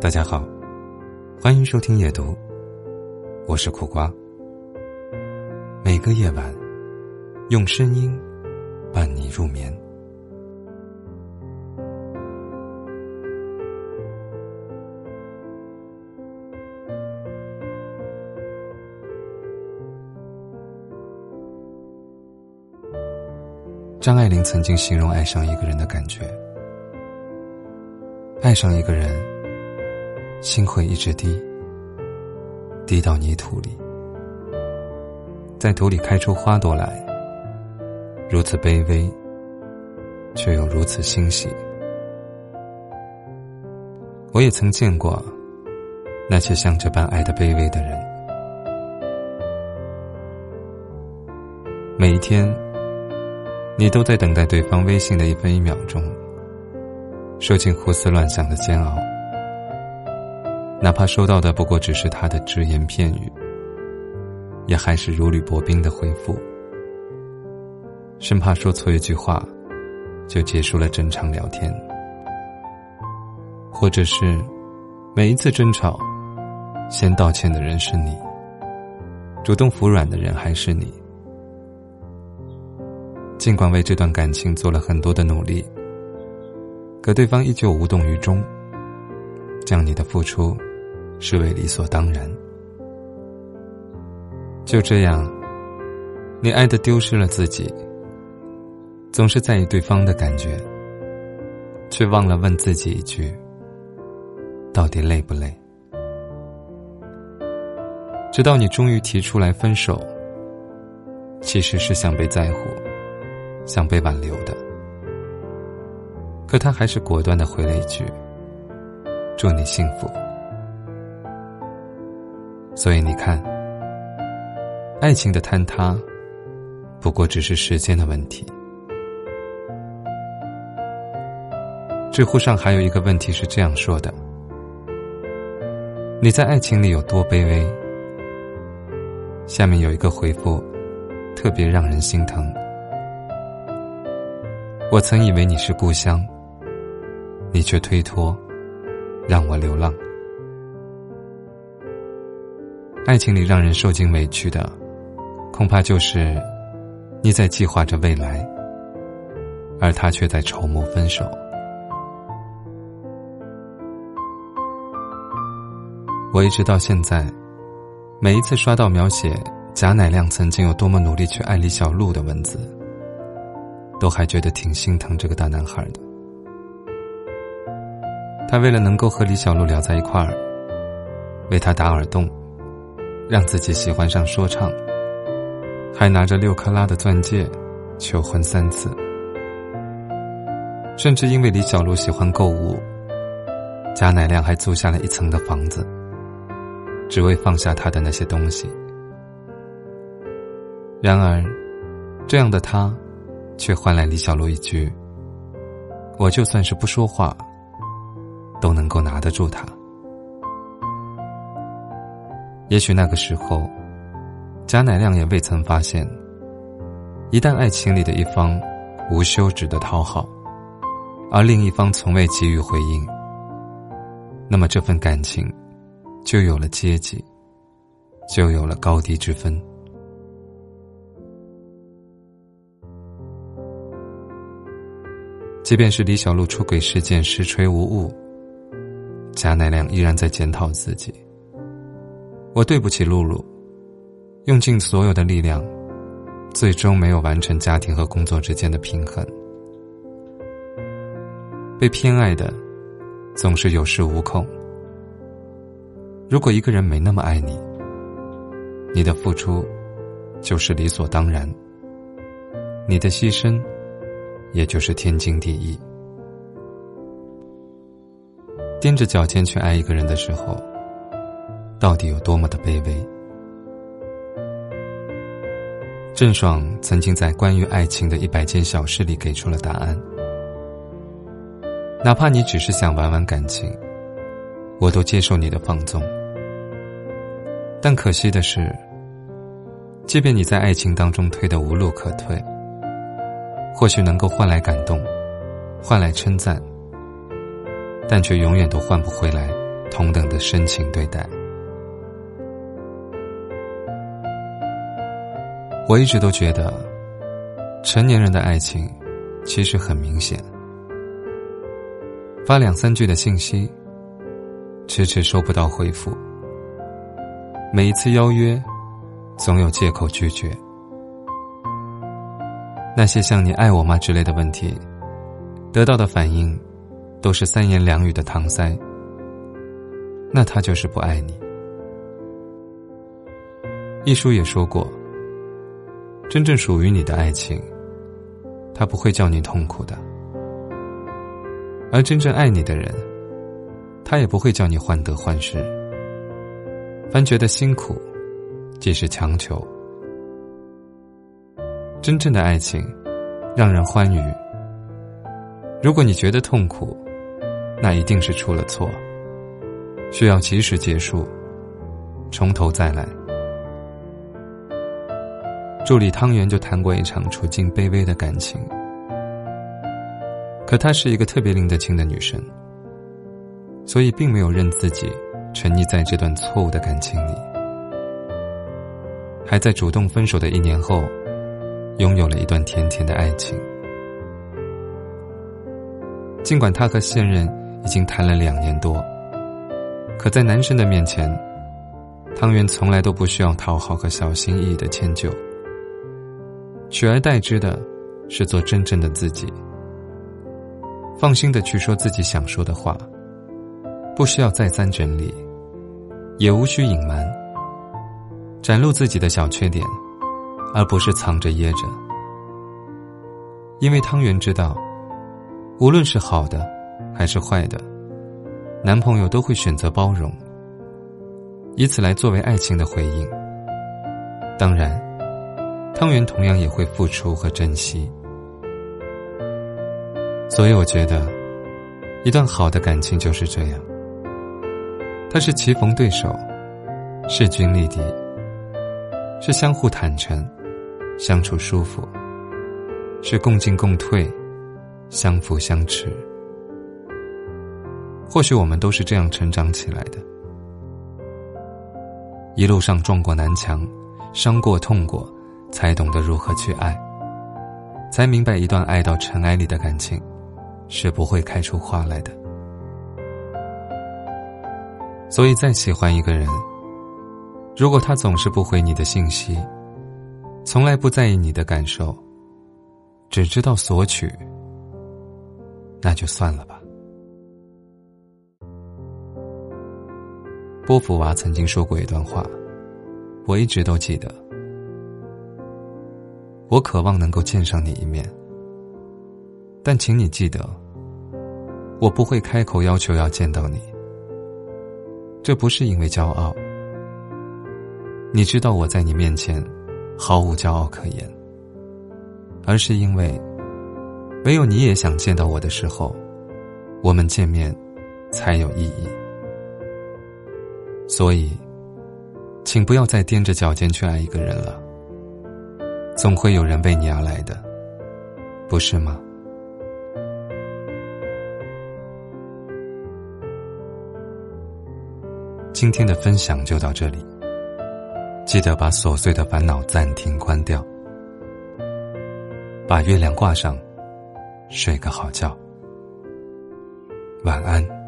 大家好，欢迎收听夜读，我是苦瓜。每个夜晚，用声音伴你入眠。张爱玲曾经形容爱上一个人的感觉：爱上一个人，心会一直低，低到泥土里，在土里开出花朵来，如此卑微，却又如此欣喜。我也曾见过那些像这般爱的卑微的人，每一天。你都在等待对方微信的一分一秒钟，受尽胡思乱想的煎熬，哪怕收到的不过只是他的只言片语，也还是如履薄冰的回复，生怕说错一句话，就结束了整场聊天，或者是每一次争吵，先道歉的人是你，主动服软的人还是你。尽管为这段感情做了很多的努力，可对方依旧无动于衷，将你的付出视为理所当然。就这样，你爱的丢失了自己，总是在意对方的感觉，却忘了问自己一句：到底累不累？直到你终于提出来分手，其实是想被在乎。想被挽留的，可他还是果断的回了一句：“祝你幸福。”所以你看，爱情的坍塌，不过只是时间的问题。知乎上还有一个问题是这样说的：“你在爱情里有多卑微？”下面有一个回复，特别让人心疼。我曾以为你是故乡，你却推脱，让我流浪。爱情里让人受尽委屈的，恐怕就是你在计划着未来，而他却在筹谋分手。我一直到现在，每一次刷到描写贾乃亮曾经有多么努力去爱李小璐的文字。都还觉得挺心疼这个大男孩的。他为了能够和李小璐聊在一块儿，为他打耳洞，让自己喜欢上说唱，还拿着六克拉的钻戒求婚三次，甚至因为李小璐喜欢购物，贾乃亮还租下了一层的房子，只为放下他的那些东西。然而，这样的他。却换来李小璐一句：“我就算是不说话，都能够拿得住他。”也许那个时候，贾乃亮也未曾发现，一旦爱情里的一方无休止的讨好，而另一方从未给予回应，那么这份感情就有了阶级，就有了高低之分。即便是李小璐出轨事件实锤无误，贾乃亮依然在检讨自己。我对不起露露，用尽所有的力量，最终没有完成家庭和工作之间的平衡。被偏爱的，总是有恃无恐。如果一个人没那么爱你，你的付出，就是理所当然，你的牺牲。也就是天经地义。踮着脚尖去爱一个人的时候，到底有多么的卑微？郑爽曾经在关于爱情的一百件小事里给出了答案：哪怕你只是想玩玩感情，我都接受你的放纵。但可惜的是，即便你在爱情当中退得无路可退。或许能够换来感动，换来称赞，但却永远都换不回来同等的深情对待。我一直都觉得，成年人的爱情其实很明显。发两三句的信息，迟迟收不到回复；每一次邀约，总有借口拒绝。那些像“你爱我吗”之类的问题，得到的反应，都是三言两语的搪塞。那他就是不爱你。一书也说过，真正属于你的爱情，他不会叫你痛苦的；而真正爱你的人，他也不会叫你患得患失。凡觉得辛苦，即是强求。真正的爱情，让人欢愉。如果你觉得痛苦，那一定是出了错，需要及时结束，从头再来。助理汤圆就谈过一场处境卑微的感情，可她是一个特别拎得清的女生，所以并没有认自己沉溺在这段错误的感情里，还在主动分手的一年后。拥有了一段甜甜的爱情，尽管他和现任已经谈了两年多，可在男生的面前，汤圆从来都不需要讨好和小心翼翼的迁就，取而代之的是做真正的自己，放心的去说自己想说的话，不需要再三整理，也无需隐瞒，展露自己的小缺点。而不是藏着掖着，因为汤圆知道，无论是好的还是坏的，男朋友都会选择包容，以此来作为爱情的回应。当然，汤圆同样也会付出和珍惜。所以，我觉得，一段好的感情就是这样，它是棋逢对手，势均力敌，是相互坦诚。相处舒服，是共进共退，相扶相持。或许我们都是这样成长起来的，一路上撞过南墙，伤过痛过，才懂得如何去爱，才明白一段爱到尘埃里的感情，是不会开出花来的。所以，再喜欢一个人，如果他总是不回你的信息，从来不在意你的感受，只知道索取，那就算了吧。波伏娃曾经说过一段话，我一直都记得。我渴望能够见上你一面，但请你记得，我不会开口要求要见到你。这不是因为骄傲，你知道我在你面前。毫无骄傲可言，而是因为，唯有你也想见到我的时候，我们见面才有意义。所以，请不要再踮着脚尖去爱一个人了，总会有人为你而来的，不是吗？今天的分享就到这里。记得把琐碎的烦恼暂停关掉，把月亮挂上，睡个好觉，晚安。